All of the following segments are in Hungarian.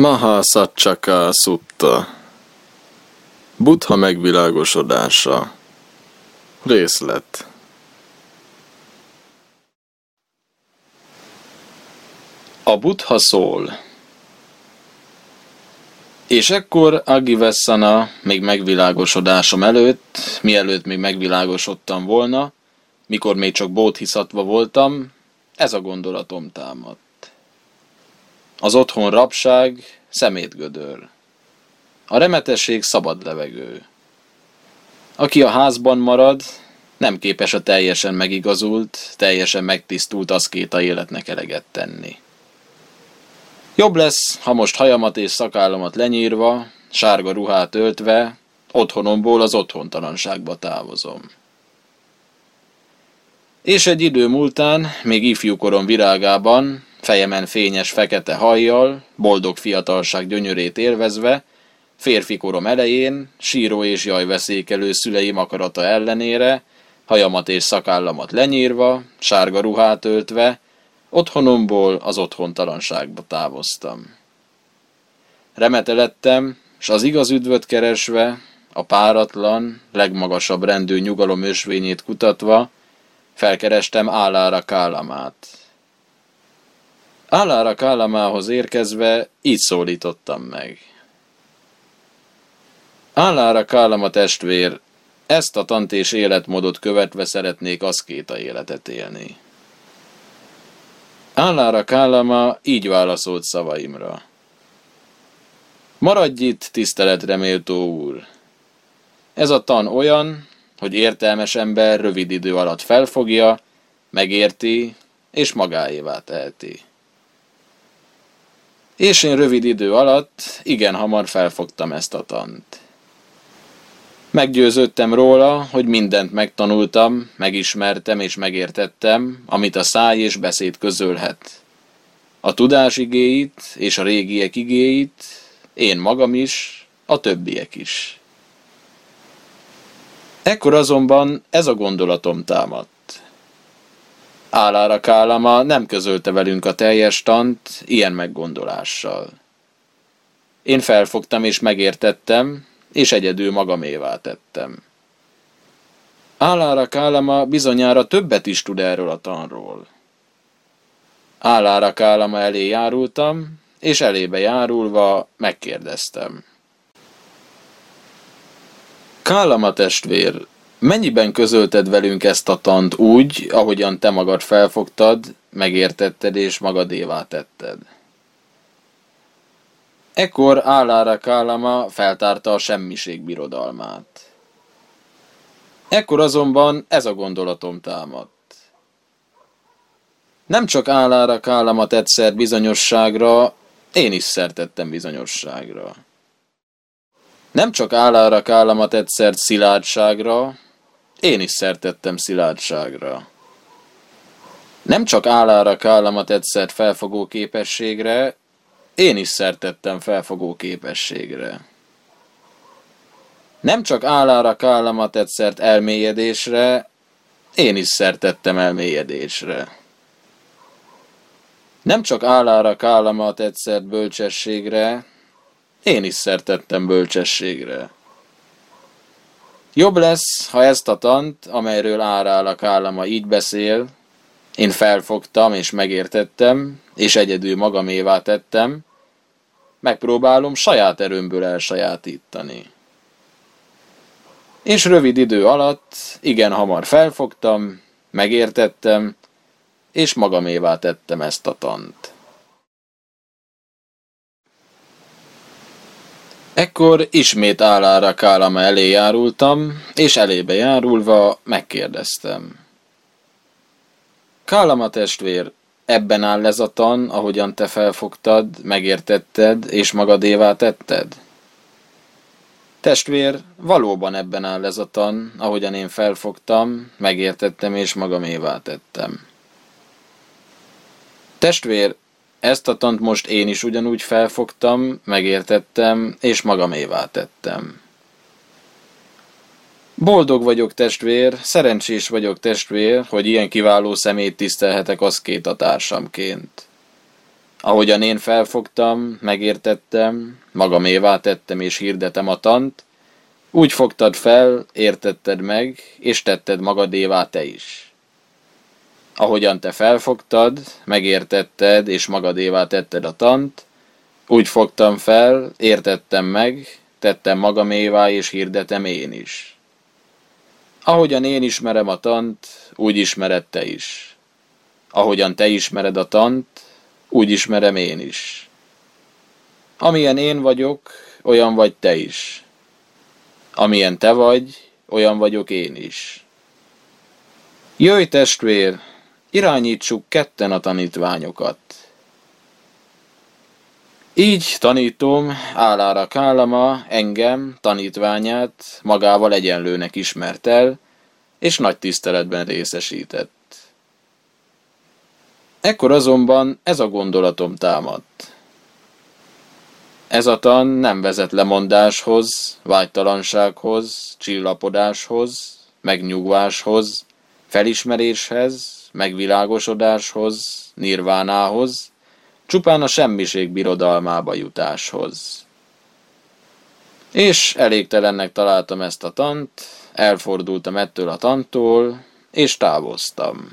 Maha Satchaka Sutta. Buddha megvilágosodása. Részlet. A Buddha szól. És ekkor Agivessana még megvilágosodásom előtt, mielőtt még megvilágosodtam volna, mikor még csak bódhiszatva voltam, ez a gondolatom támadt. Az otthon rabság, szemétgödör. A remetesség szabad levegő. Aki a házban marad, nem képes a teljesen megigazult, teljesen megtisztult aszkéta életnek eleget tenni. Jobb lesz, ha most hajamat és szakállamat lenyírva, sárga ruhát öltve, otthonomból az otthontalanságba távozom. És egy idő múltán, még ifjúkorom virágában, fejemen fényes fekete hajjal, boldog fiatalság gyönyörét élvezve, férfi korom elején, síró és jajveszékelő szüleim akarata ellenére, hajamat és szakállamat lenyírva, sárga ruhát öltve, otthonomból az otthontalanságba távoztam. Remetelettem, s az igaz üdvöt keresve, a páratlan, legmagasabb rendű nyugalom ösvényét kutatva, felkerestem állára kálamát. Állára kálamához érkezve így szólítottam meg. Állára kálama testvér, ezt a tant és életmódot követve szeretnék aszkéta életet élni. Állára kálama így válaszolt szavaimra. Maradj itt, tiszteletreméltó úr! Ez a tan olyan, hogy értelmes ember rövid idő alatt felfogja, megérti és magáévá teheti. És én rövid idő alatt igen hamar felfogtam ezt a tant. Meggyőződtem róla, hogy mindent megtanultam, megismertem és megértettem, amit a száj és beszéd közölhet. A tudás igéit és a régiek igéit, én magam is, a többiek is. Ekkor azonban ez a gondolatom támadt. Álára Kálama nem közölte velünk a teljes tant ilyen meggondolással. Én felfogtam és megértettem, és egyedül magamévá tettem. Álára Kálama bizonyára többet is tud erről a tanról. Álára Kálama elé járultam, és elébe járulva megkérdeztem. Kálama testvér, Mennyiben közölted velünk ezt a tant úgy, ahogyan te magad felfogtad, megértetted és magadévá tetted? Ekkor Állára Kálama feltárta a semmiség birodalmát. Ekkor azonban ez a gondolatom támadt. Nem csak Állára Kálama tett szert bizonyosságra, én is szertettem bizonyosságra. Nem csak Állára Kálama tett szert szilárdságra, én is szertettem szilárdságra. Nem csak állára kállamat egyszer felfogó képességre, én is szertettem felfogó képességre. Nem csak állára kállamat egyszer elmélyedésre, én is szertettem elmélyedésre. Nem csak állára kállamat egyszer bölcsességre, én is szertettem bölcsességre. Jobb lesz, ha ezt a tant, amelyről árálak állama így beszél, én felfogtam és megértettem, és egyedül magamévá tettem, megpróbálom saját erőmből elsajátítani. És rövid idő alatt igen hamar felfogtam, megértettem, és magamévá tettem ezt a tant. Ekkor ismét állára Kálama elé járultam, és elébe járulva megkérdeztem. Kálama testvér, ebben áll ez a tan, ahogyan te felfogtad, megértetted, és magadévá tetted? Testvér, valóban ebben áll ez a tan, ahogyan én felfogtam, megértettem és magamévá tettem. Testvér, ezt a tant most én is ugyanúgy felfogtam, megértettem, és magamévá tettem. Boldog vagyok, testvér, szerencsés vagyok, testvér, hogy ilyen kiváló szemét tisztelhetek az két a társamként. Ahogyan én felfogtam, megértettem, magamévá tettem és hirdetem a tant, úgy fogtad fel, értetted meg, és tetted magadévá te is. Ahogyan te felfogtad, megértetted, és magadévá tetted a tant, úgy fogtam fel, értettem meg, tettem magamévá, és hirdetem én is. Ahogyan én ismerem a tant, úgy ismered te is. Ahogyan te ismered a tant, úgy ismerem én is. Amilyen én vagyok, olyan vagy te is. Amilyen te vagy, olyan vagyok én is. Jöjj testvér, irányítsuk ketten a tanítványokat. Így tanítom Álára Kálama engem, tanítványát magával egyenlőnek ismert el, és nagy tiszteletben részesített. Ekkor azonban ez a gondolatom támadt. Ez a tan nem vezet lemondáshoz, vágytalansághoz, csillapodáshoz, megnyugváshoz, felismeréshez, megvilágosodáshoz, nirvánához, csupán a semmiség birodalmába jutáshoz. És elégtelennek találtam ezt a tant, elfordultam ettől a tantól, és távoztam.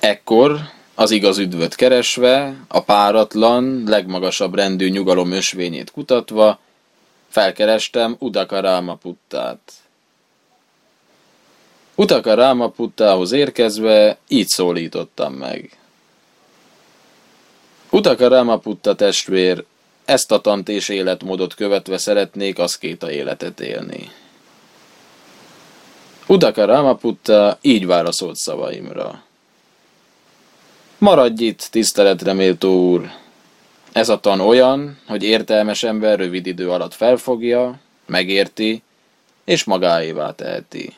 Ekkor, az igaz üdvöt keresve, a páratlan, legmagasabb rendű nyugalom ösvényét kutatva, felkerestem Udaka Rámaputtát. Udaka Rámaputtához érkezve így szólítottam meg. Udaka Rámaputta testvér, ezt a tant és életmódot követve szeretnék aszkéta életet élni. Udaka Rámaputta így válaszolt szavaimra. Maradj itt, tiszteletre méltó úr! Ez a tan olyan, hogy értelmes ember rövid idő alatt felfogja, megérti, és magáévá teheti.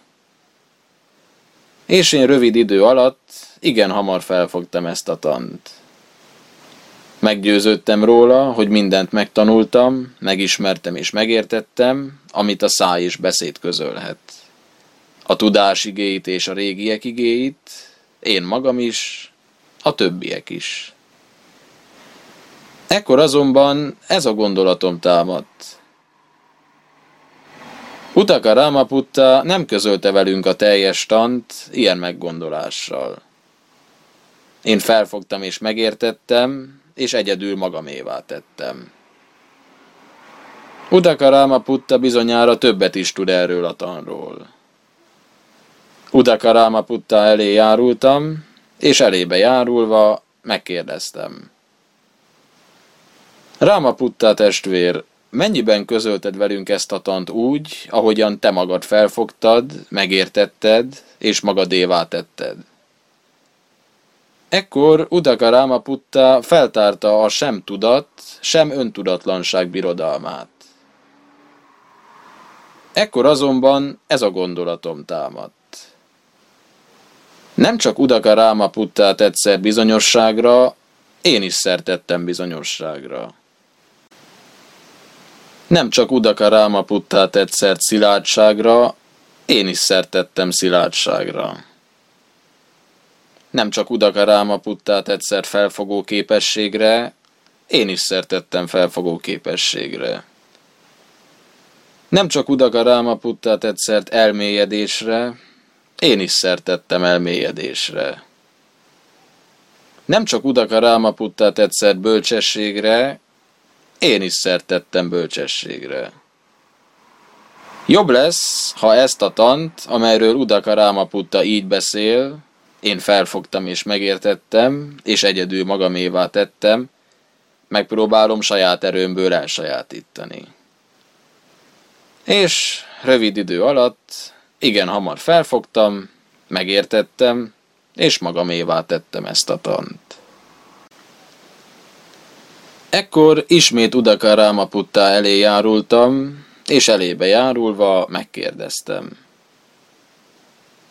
És én rövid idő alatt igen hamar felfogtam ezt a tant. Meggyőződtem róla, hogy mindent megtanultam, megismertem és megértettem, amit a száj és beszéd közölhet. A tudás igéit és a régiek igéit, én magam is, a többiek is. Ekkor azonban ez a gondolatom támadt. Utaka Ramaputta nem közölte velünk a teljes tant ilyen meggondolással. Én felfogtam és megértettem, és egyedül magamévá tettem. Utaka Ramaputta bizonyára többet is tud erről a tanról. Utaka Ramaputta elé járultam, és elébe járulva megkérdeztem. Rámaputta testvér, mennyiben közölted velünk ezt a tant úgy, ahogyan te magad felfogtad, megértetted, és magadévá tetted? Ekkor Udaka Rámaputta feltárta a sem tudat, sem öntudatlanság birodalmát. Ekkor azonban ez a gondolatom támadt. Nem csak Udaka Rámaputtát egyszer bizonyosságra, én is szertettem bizonyosságra. Nem csak Udaka Rámaputtát egyszer szilárdságra, én is szertettem szilárdságra. Nem csak Udaka Rámaputtát egyszer felfogó képességre, én is szertettem felfogó képességre. Nem csak Udaka Rámaputtát egyszer elmélyedésre, én is szertettem elmélyedésre. Nem csak Udaka Rámaputtát egyszer bölcsességre, én is szertettem bölcsességre. Jobb lesz, ha ezt a tant, amelyről Udaka Rámaputta így beszél, én felfogtam és megértettem, és egyedül magamévá tettem, megpróbálom saját erőmből elsajátítani. És rövid idő alatt igen hamar felfogtam, megértettem, és magamévá tettem ezt a tant. Ekkor ismét Udaka Rámaputta elé járultam, és elébe járulva megkérdeztem.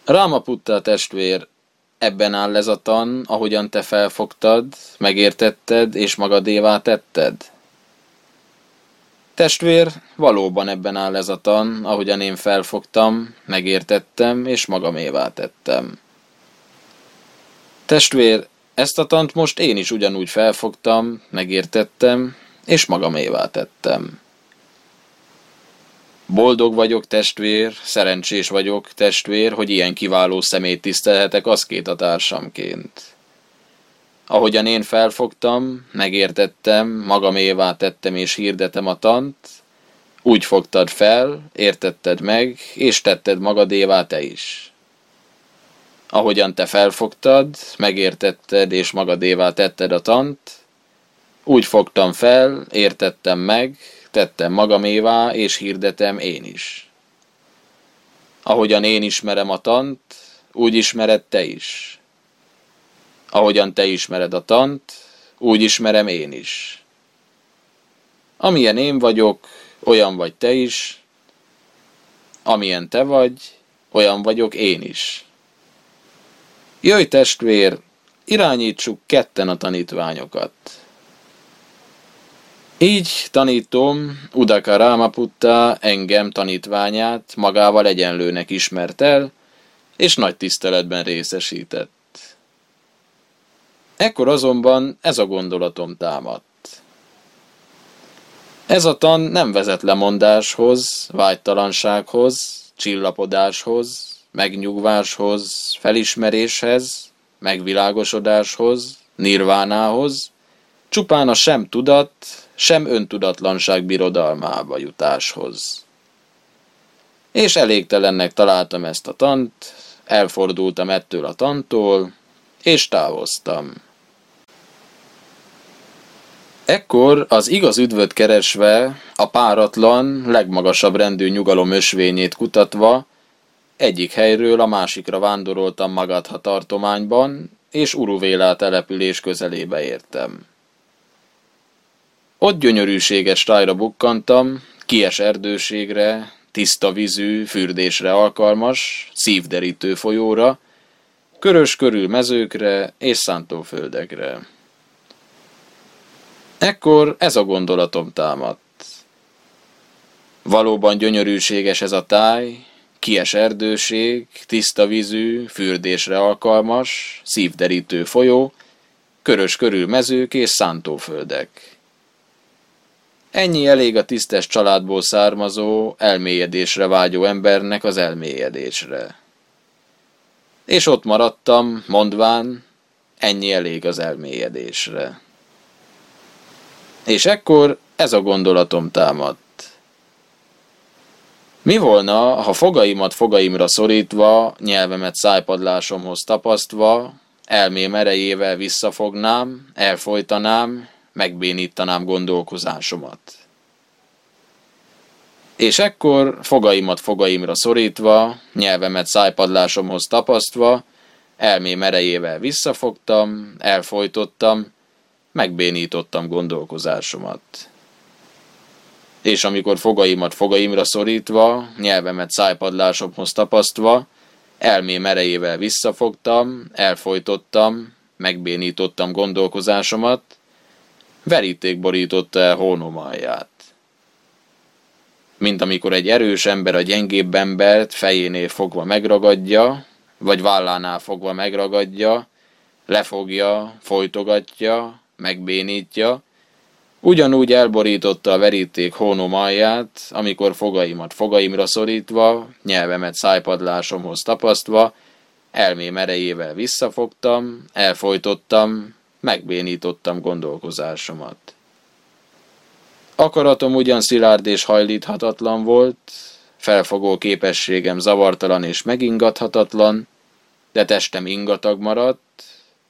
Rámaputta testvér, ebben áll ez a tan, ahogyan te felfogtad, megértetted és magadévá tetted? Testvér, valóban ebben áll ez a tan, ahogyan én felfogtam, megértettem és magamévá tettem. Testvér, Ezt a tant most én is ugyanúgy felfogtam, megértettem, és magamévá tettem. Boldog vagyok, testvér, szerencsés vagyok, testvér, hogy ilyen kiváló szemét tisztelhetek két a társamként. Ahogyan én felfogtam, megértettem, magamévá tettem és hirdetem a tant, úgy fogtad fel, értetted meg, és tetted magadévá te is. Ahogyan te felfogtad, megértetted és magadévá tetted a tant, úgy fogtam fel, értettem meg, tettem magamévá, és hirdetem én is. Ahogyan én ismerem a tant, úgy ismered te is. Ahogyan te ismered a tant, úgy ismerem én is. Amilyen én vagyok, olyan vagy te is, amilyen te vagy, olyan vagyok én is. Jöjj testvér, irányítsuk ketten a tanítványokat. Így tanítom Udaka Rámaputta engem tanítványát magával egyenlőnek ismert el, és nagy tiszteletben részesített. Ekkor azonban ez a gondolatom támadt. Ez a tan nem vezet lemondáshoz, vágytalansághoz, csillapodáshoz, megnyugváshoz, felismeréshez, megvilágosodáshoz, nirvánához, csupán a sem tudat, sem öntudatlanság birodalmába jutáshoz. És elégtelennek találtam ezt a tant, elfordultam ettől a tantól, és távoztam. Ekkor az igaz üdvöt keresve, a páratlan, legmagasabb rendű nyugalom ösvényét kutatva, egyik helyről a másikra vándoroltam Magadha tartományban, és Uruvélá település közelébe értem. Ott gyönyörűséges tájra bukkantam, kies erdőségre, tiszta vízű, fürdésre alkalmas, szívderítő folyóra, körös körül mezőkre és szántóföldekre. Ekkor ez a gondolatom támadt. Valóban gyönyörűséges ez a táj, kies erdőség, tiszta vízű, fürdésre alkalmas, szívderítő folyó, körös körül mezők és szántóföldek. Ennyi elég a tisztes családból származó, elmélyedésre vágyó embernek az elmélyedésre. És ott maradtam, mondván, ennyi elég az elmélyedésre. És ekkor ez a gondolatom támadt. Mi volna, ha fogaimat fogaimra szorítva, nyelvemet szájpadlásomhoz tapasztva, elmém erejével visszafognám, elfolytanám, megbénítanám gondolkozásomat. És ekkor fogaimat fogaimra szorítva, nyelvemet szájpadlásomhoz tapasztva, elmém erejével visszafogtam, elfolytottam, megbénítottam gondolkozásomat. És amikor fogaimat fogaimra szorítva, nyelvemet szájpadlásomhoz tapasztva, elmém erejével visszafogtam, elfolytottam, megbénítottam gondolkozásomat, veríték borította el hónom alját. Mint amikor egy erős ember a gyengébb embert fejénél fogva megragadja, vagy vállánál fogva megragadja, lefogja, folytogatja, megbénítja, ugyanúgy elborította a veríték hónom alját, amikor fogaimat fogaimra szorítva, nyelvemet szájpadlásomhoz tapasztva, elmém erejével visszafogtam, elfolytottam, megbénítottam gondolkozásomat. Akaratom ugyan szilárd és hajlíthatatlan volt, felfogó képességem zavartalan és megingathatatlan, de testem ingatag maradt,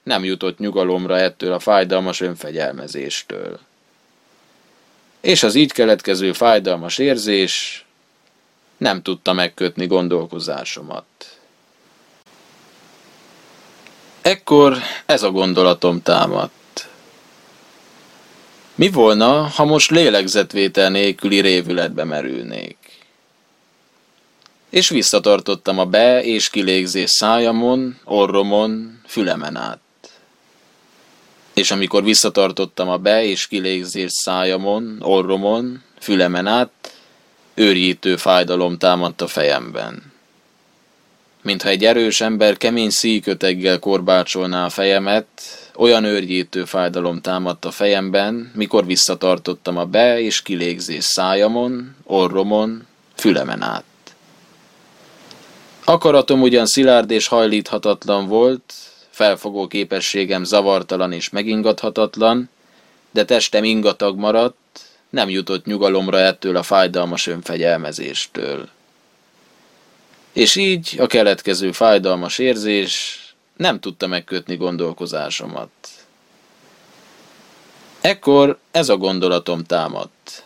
nem jutott nyugalomra ettől a fájdalmas önfegyelmezéstől. És az így keletkező fájdalmas érzés nem tudta megkötni gondolkozásomat. Ekkor ez a gondolatom támadt. Mi volna, ha most lélegzetvétel nélküli révületbe merülnék? És visszatartottam a be- és kilégzés szájamon, orromon, fülemen át. És amikor visszatartottam a be- és kilégzés szájamon, orromon, fülemen át, őrjítő fájdalom támadt a fejemben mintha egy erős ember kemény szíköteggel korbácsolná a fejemet, olyan őrjítő fájdalom támadt a fejemben, mikor visszatartottam a be- és kilégzés szájamon, orromon, fülemen át. Akaratom ugyan szilárd és hajlíthatatlan volt, felfogó képességem zavartalan és megingathatatlan, de testem ingatag maradt, nem jutott nyugalomra ettől a fájdalmas önfegyelmezéstől. És így a keletkező fájdalmas érzés nem tudta megkötni gondolkozásomat. Ekkor ez a gondolatom támadt.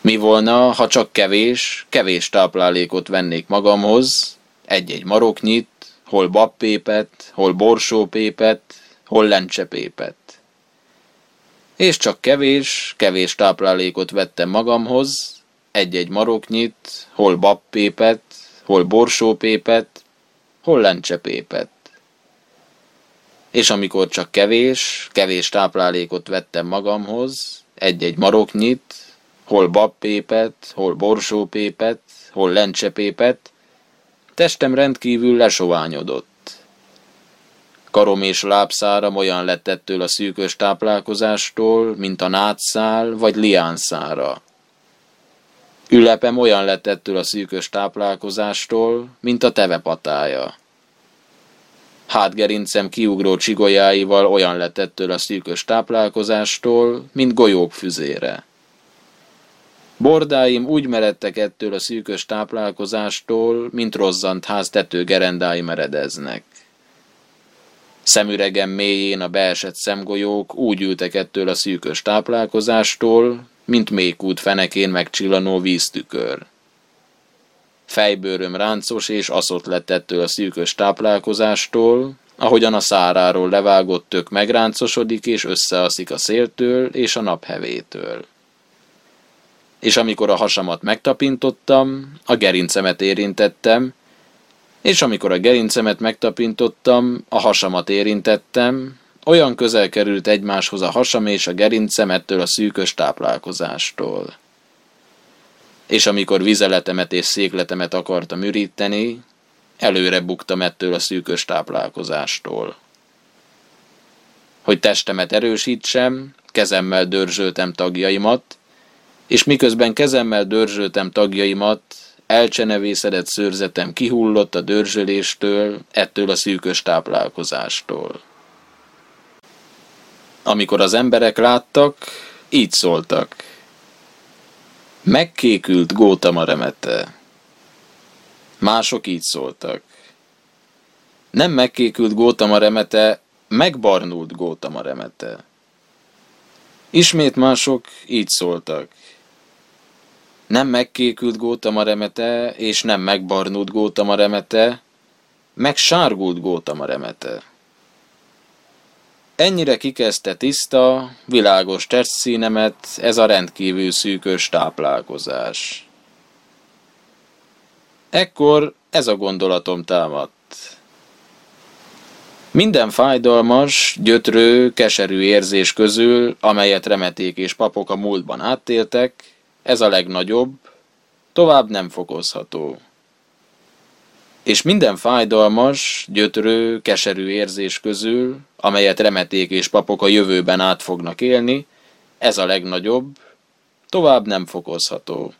Mi volna, ha csak kevés, kevés táplálékot vennék magamhoz, egy-egy maroknyit, hol babpépet, hol borsópépet, hol lencsepépet. És csak kevés, kevés táplálékot vettem magamhoz, egy-egy maroknyit, hol babpépet, hol borsópépet, hol lencsepépet. És amikor csak kevés, kevés táplálékot vettem magamhoz, egy-egy maroknyit, hol babpépet, hol borsópépet, hol lencsepépet, testem rendkívül lesoványodott. Karom és lábszáram olyan lett ettől a szűkös táplálkozástól, mint a nátszál vagy liánszára. Ülepem olyan lett ettől a szűkös táplálkozástól, mint a tevepatája. Hátgerincem kiugró csigolyáival olyan lett ettől a szűkös táplálkozástól, mint golyók füzére. Bordáim úgy meredtek ettől a szűkös táplálkozástól, mint rozzant ház tető gerendái meredeznek. Szemüregem mélyén a beesett szemgolyók úgy ültek ettől a szűkös táplálkozástól, mint mékút fenekén megcsillanó víztükör. Fejbőröm ráncos és aszott lett ettől a szűkös táplálkozástól, ahogyan a száráról levágott tök megráncosodik és összeaszik a széltől és a naphevétől. És amikor a hasamat megtapintottam, a gerincemet érintettem, és amikor a gerincemet megtapintottam, a hasamat érintettem, olyan közel került egymáshoz a hasam és a gerincem ettől a szűkös táplálkozástól. És amikor vizeletemet és székletemet akartam üríteni, előre buktam ettől a szűkös táplálkozástól. Hogy testemet erősítsem, kezemmel dörzsöltem tagjaimat, és miközben kezemmel dörzsöltem tagjaimat, elcsenevészedett szőrzetem kihullott a dörzsöléstől, ettől a szűkös táplálkozástól. Amikor az emberek láttak, így szóltak. Megkékült Gótama remete. Mások így szóltak. Nem megkékült Gótama remete, megbarnult Gótama remete. Ismét mások így szóltak. Nem megkékült Gótama remete, és nem megbarnult Gótama remete, megsárgult Gótama remete. Ennyire kikezdte tiszta, világos testszínemet ez a rendkívül szűkös táplálkozás. Ekkor ez a gondolatom támadt. Minden fájdalmas, gyötrő, keserű érzés közül, amelyet remeték és papok a múltban áttéltek, ez a legnagyobb, tovább nem fokozható és minden fájdalmas, gyötrő, keserű érzés közül, amelyet remeték és papok a jövőben át fognak élni, ez a legnagyobb, tovább nem fokozható.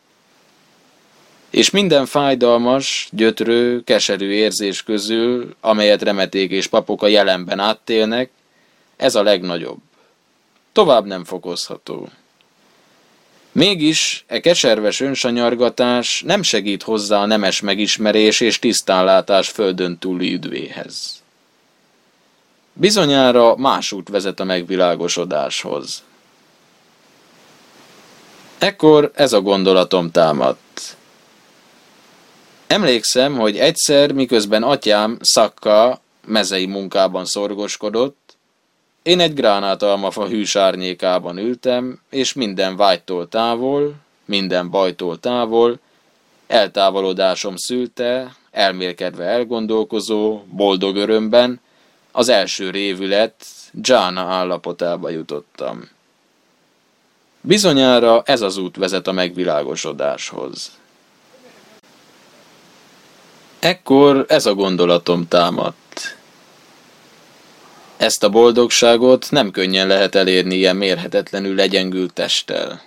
És minden fájdalmas, gyötrő, keserű érzés közül, amelyet remeték és papok a jelenben áttélnek, ez a legnagyobb. Tovább nem fokozható. Mégis e keserves önsanyargatás nem segít hozzá a nemes megismerés és tisztánlátás földön túli üdvéhez. Bizonyára más út vezet a megvilágosodáshoz. Ekkor ez a gondolatom támadt. Emlékszem, hogy egyszer, miközben atyám szakka mezei munkában szorgoskodott, én egy gránátalmafa hűs árnyékában ültem, és minden vágytól távol, minden bajtól távol, eltávolodásom szülte, elmélkedve elgondolkozó, boldog örömben, az első révület, Jana állapotába jutottam. Bizonyára ez az út vezet a megvilágosodáshoz. Ekkor ez a gondolatom támadt. Ezt a boldogságot nem könnyen lehet elérni ilyen mérhetetlenül legyengült testtel.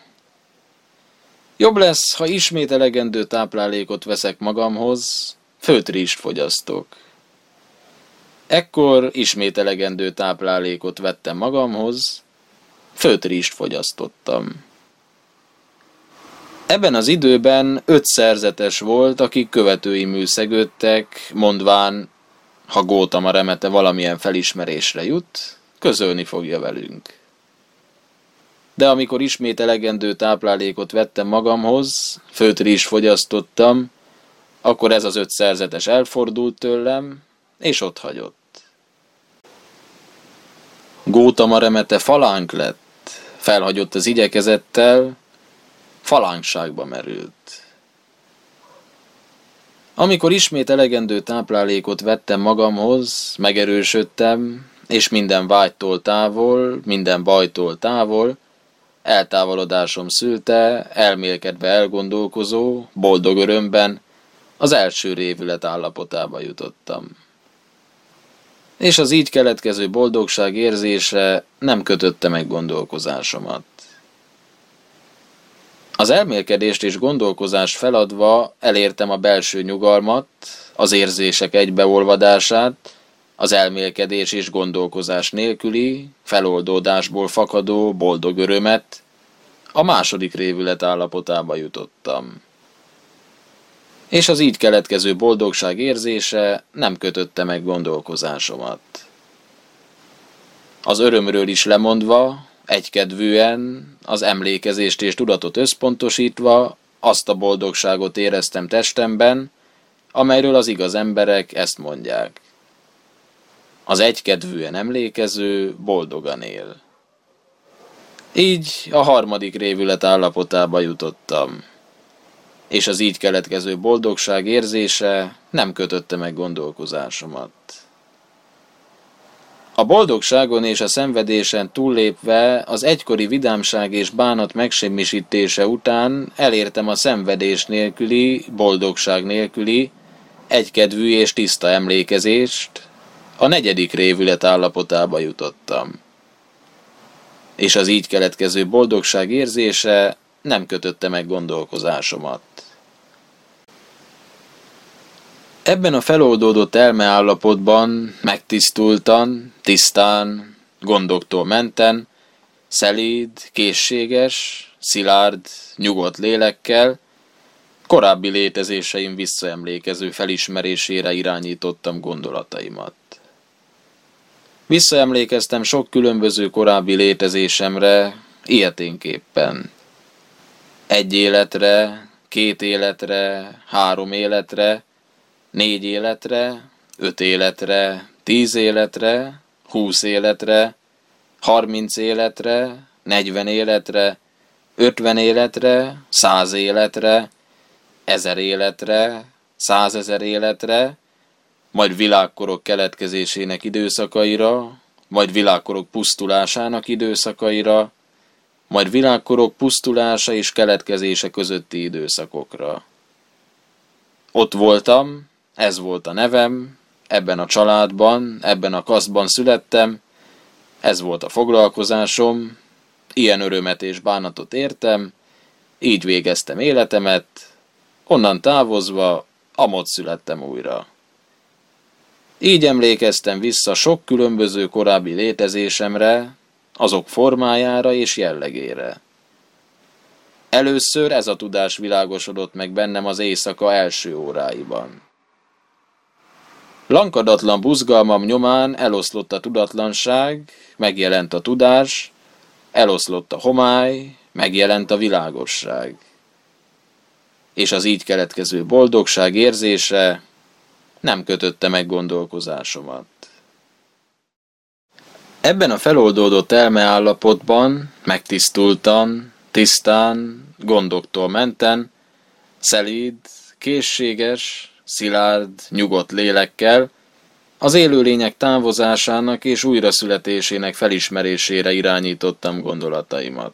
Jobb lesz, ha ismét elegendő táplálékot veszek magamhoz, főtrist fogyasztok. Ekkor ismét elegendő táplálékot vettem magamhoz, főtrist fogyasztottam. Ebben az időben öt szerzetes volt, akik követői műszegődtek, mondván, ha Gótama remete valamilyen felismerésre jut, közölni fogja velünk. De amikor ismét elegendő táplálékot vettem magamhoz, főtri is fogyasztottam, akkor ez az öt szerzetes elfordult tőlem, és ott hagyott. Gótama remete falánk lett, felhagyott az igyekezettel, falánkságba merült. Amikor ismét elegendő táplálékot vettem magamhoz, megerősödtem, és minden vágytól távol, minden bajtól távol, eltávolodásom szülte, elmélkedve elgondolkozó, boldog örömben, az első révület állapotába jutottam. És az így keletkező boldogság érzése nem kötötte meg gondolkozásomat. Az elmélkedést és gondolkozás feladva elértem a belső nyugalmat, az érzések egybeolvadását, az elmélkedés és gondolkozás nélküli, feloldódásból fakadó boldog örömet, a második révület állapotába jutottam. És az így keletkező boldogság érzése nem kötötte meg gondolkozásomat. Az örömről is lemondva, egykedvűen, az emlékezést és tudatot összpontosítva azt a boldogságot éreztem testemben, amelyről az igaz emberek ezt mondják. Az egykedvűen emlékező boldogan él. Így a harmadik révület állapotába jutottam, és az így keletkező boldogság érzése nem kötötte meg gondolkozásomat. A boldogságon és a szenvedésen túllépve az egykori vidámság és bánat megsemmisítése után elértem a szenvedés nélküli, boldogság nélküli, egykedvű és tiszta emlékezést, a negyedik révület állapotába jutottam. És az így keletkező boldogság érzése nem kötötte meg gondolkozásomat. Ebben a feloldódott elmeállapotban megtisztultan, tisztán, gondoktól menten, szelíd, készséges, szilárd, nyugodt lélekkel, korábbi létezéseim visszaemlékező felismerésére irányítottam gondolataimat. Visszaemlékeztem sok különböző korábbi létezésemre, ilyeténképpen. Egy életre, két életre, három életre, négy életre, öt életre, tíz életre, húsz életre, harminc életre, negyven életre, ötven életre, száz életre, ezer életre, százezer életre, majd világkorok keletkezésének időszakaira, majd világkorok pusztulásának időszakaira, majd világkorok pusztulása és keletkezése közötti időszakokra. Ott voltam, ez volt a nevem, ebben a családban, ebben a kasztban születtem, ez volt a foglalkozásom, ilyen örömet és bánatot értem, így végeztem életemet, onnan távozva, amott születtem újra. Így emlékeztem vissza sok különböző korábbi létezésemre, azok formájára és jellegére. Először ez a tudás világosodott meg bennem az éjszaka első óráiban. Lankadatlan buzgalmam nyomán eloszlott a tudatlanság, megjelent a tudás, eloszlott a homály, megjelent a világosság. És az így keletkező boldogság érzése nem kötötte meg gondolkozásomat. Ebben a feloldódott elmeállapotban, megtisztultan, tisztán, gondoktól menten, szelíd, készséges, szilárd, nyugodt lélekkel, az élőlények távozásának és újraszületésének felismerésére irányítottam gondolataimat.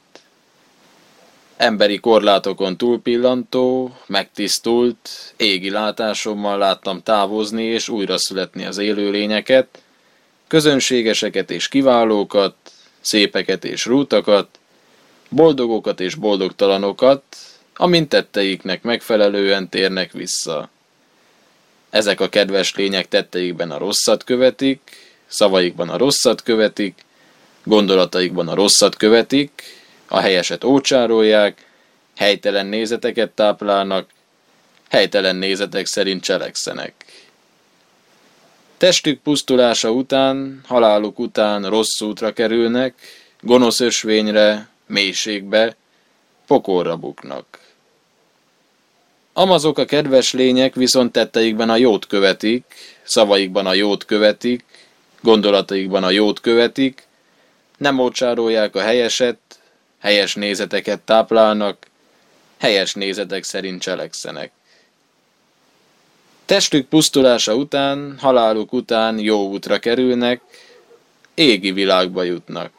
Emberi korlátokon túlpillantó, megtisztult, égi látásommal láttam távozni és újraszületni az élőlényeket, közönségeseket és kiválókat, szépeket és rútakat, boldogokat és boldogtalanokat, amint tetteiknek megfelelően térnek vissza. Ezek a kedves lények tetteikben a rosszat követik, szavaikban a rosszat követik, gondolataikban a rosszat követik, a helyeset ócsárolják, helytelen nézeteket táplálnak, helytelen nézetek szerint cselekszenek. Testük pusztulása után, haláluk után rossz útra kerülnek, gonosz ösvényre, mélységbe, pokolra buknak. Amazok a kedves lények viszont tetteikben a jót követik, szavaikban a jót követik, gondolataikban a jót követik, nem ócsárolják a helyeset, helyes nézeteket táplálnak, helyes nézetek szerint cselekszenek. Testük pusztulása után, haláluk után jó útra kerülnek, égi világba jutnak.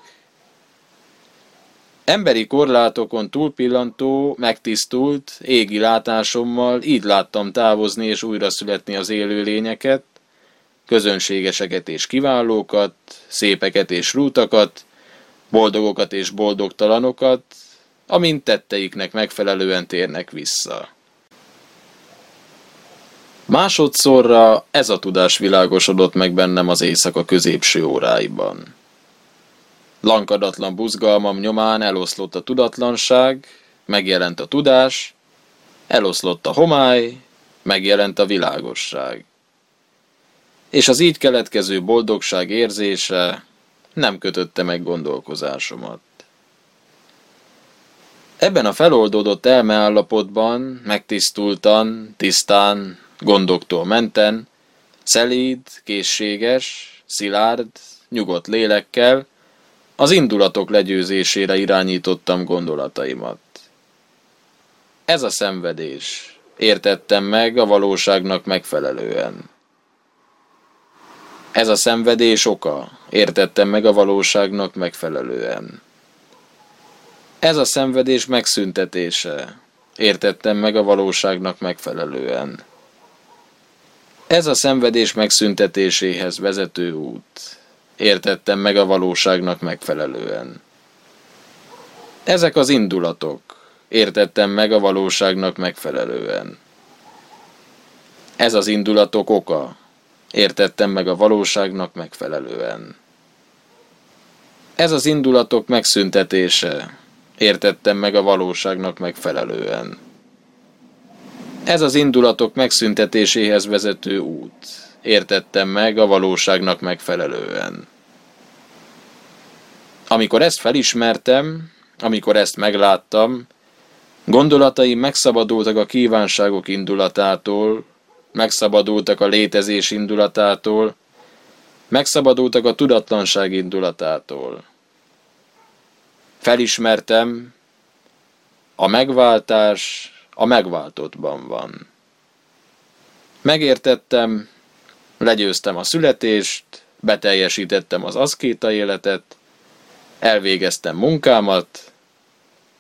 Emberi korlátokon túlpillantó, megtisztult, égi látásommal így láttam távozni és újra születni az élő lényeket, közönségeseket és kiválókat, szépeket és rútakat, boldogokat és boldogtalanokat, amint tetteiknek megfelelően térnek vissza. Másodszorra ez a tudás világosodott meg bennem az éjszaka középső óráiban. Lankadatlan buzgalmam nyomán eloszlott a tudatlanság, megjelent a tudás, eloszlott a homály, megjelent a világosság. És az így keletkező boldogság érzése nem kötötte meg gondolkozásomat. Ebben a feloldódott elmeállapotban, megtisztultan, tisztán, gondoktól menten, szelíd, készséges, szilárd, nyugodt lélekkel, az indulatok legyőzésére irányítottam gondolataimat. Ez a szenvedés. Értettem meg a valóságnak megfelelően. Ez a szenvedés oka. Értettem meg a valóságnak megfelelően. Ez a szenvedés megszüntetése. Értettem meg a valóságnak megfelelően. Ez a szenvedés megszüntetéséhez vezető út. Értettem meg a valóságnak megfelelően. Ezek az indulatok. Értettem meg a valóságnak megfelelően. Ez az indulatok oka. Értettem meg a valóságnak megfelelően. Ez az indulatok megszüntetése. Értettem meg a valóságnak megfelelően. Ez az indulatok megszüntetéséhez vezető út. Értettem meg a valóságnak megfelelően. Amikor ezt felismertem, amikor ezt megláttam, gondolataim megszabadultak a kívánságok indulatától, megszabadultak a létezés indulatától, megszabadultak a tudatlanság indulatától. Felismertem, a megváltás a megváltottban van. Megértettem, legyőztem a születést, beteljesítettem az aszkéta életet, elvégeztem munkámat,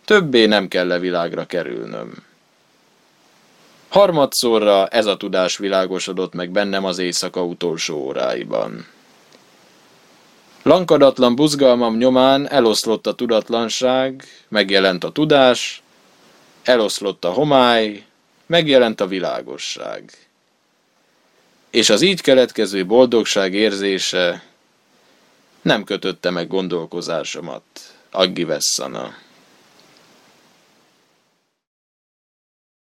többé nem kell le világra kerülnöm. Harmadszorra ez a tudás világosodott meg bennem az éjszaka utolsó óráiban. Lankadatlan buzgalmam nyomán eloszlott a tudatlanság, megjelent a tudás, eloszlott a homály, megjelent a világosság. És az így keletkező boldogság érzése nem kötötte meg gondolkozásomat. Aggi Vessana.